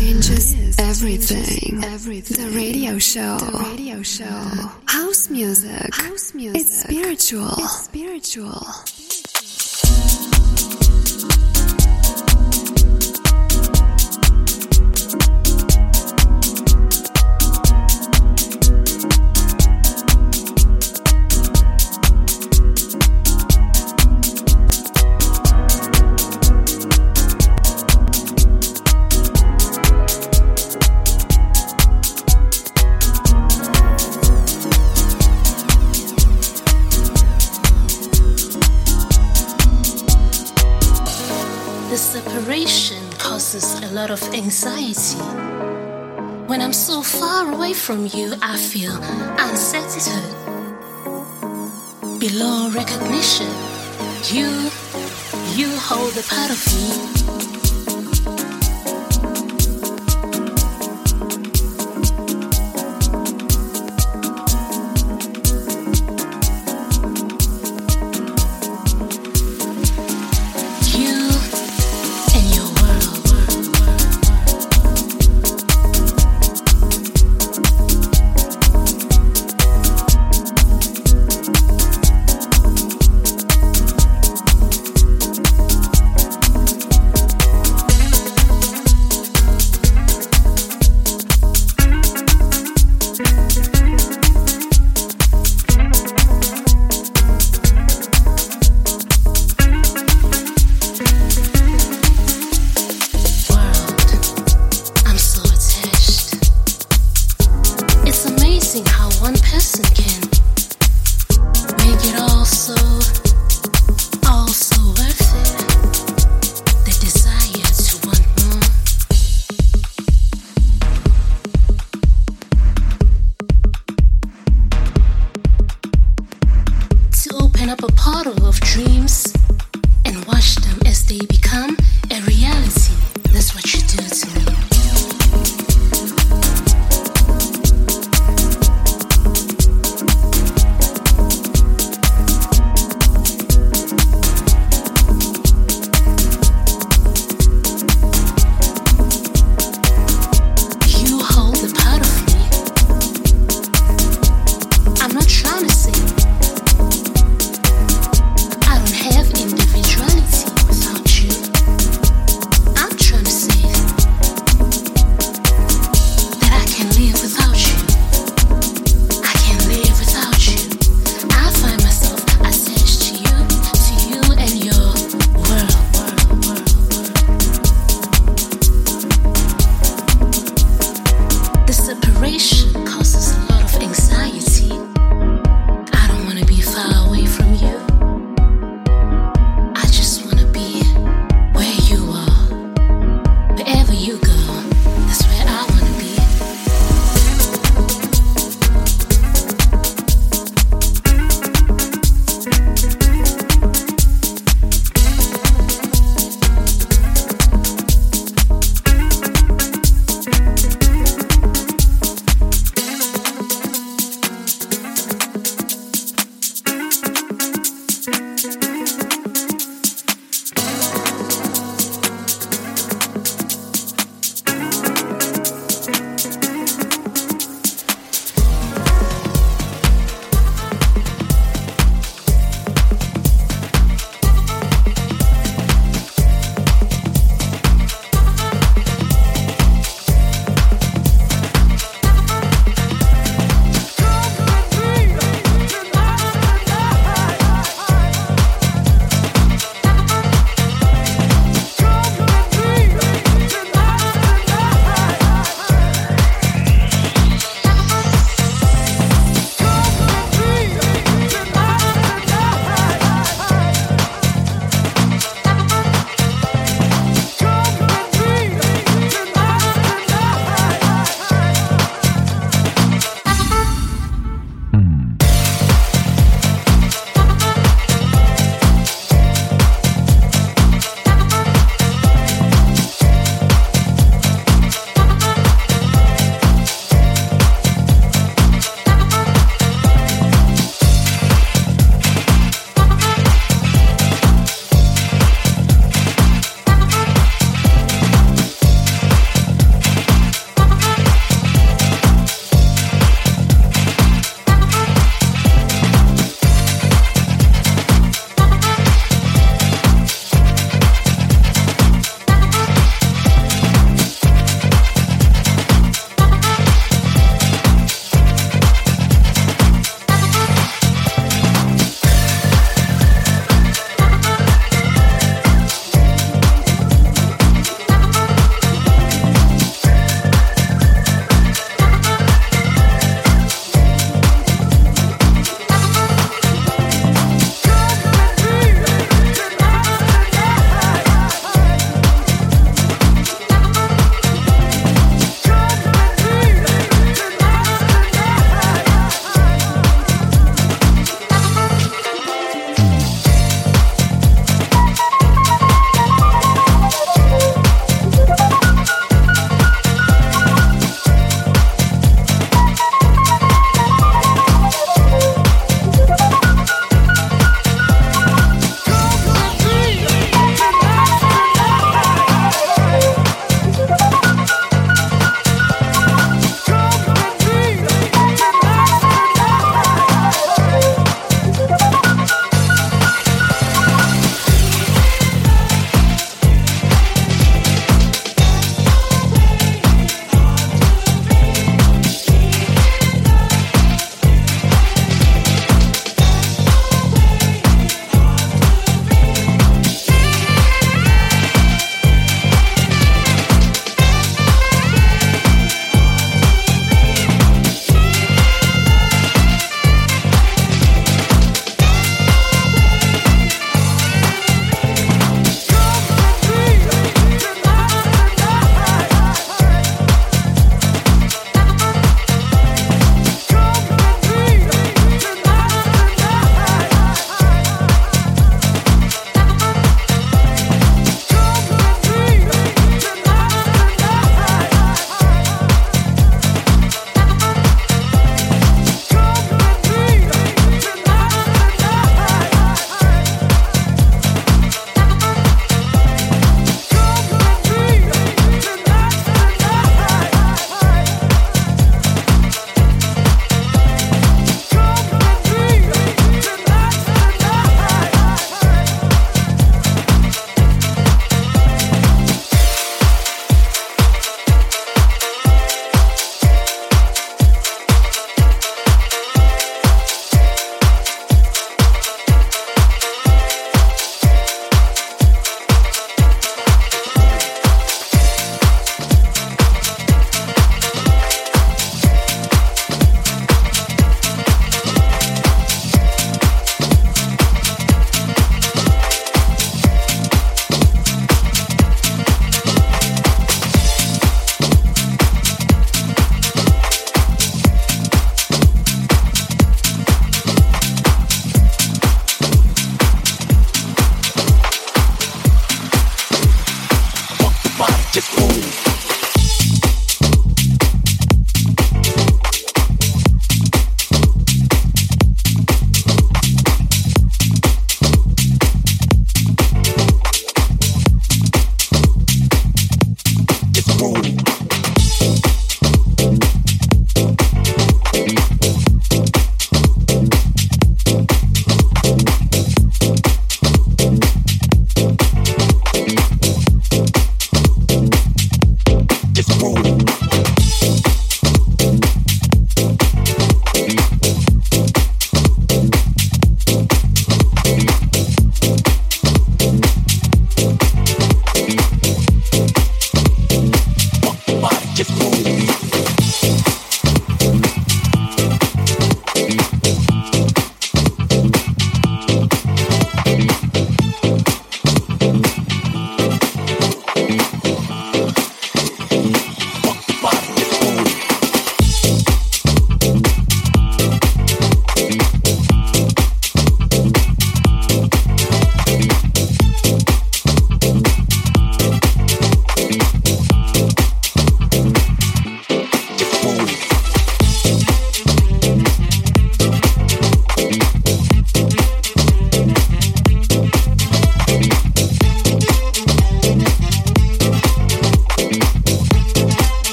changes everything. Everything. The radio show. The radio show. House music. House music. It's spiritual. It's spiritual. Lot of anxiety. When I'm so far away from you, I feel unsatisfied. Below recognition, you, you hold a part of me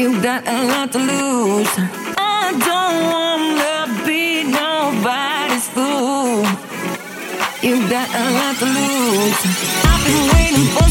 You got a lot to lose. I don't wanna be nobody's fool. You got a lot to lose. I've been waiting for.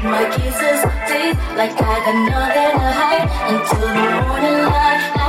My kisses bleed like I got nothing to hide until the morning light.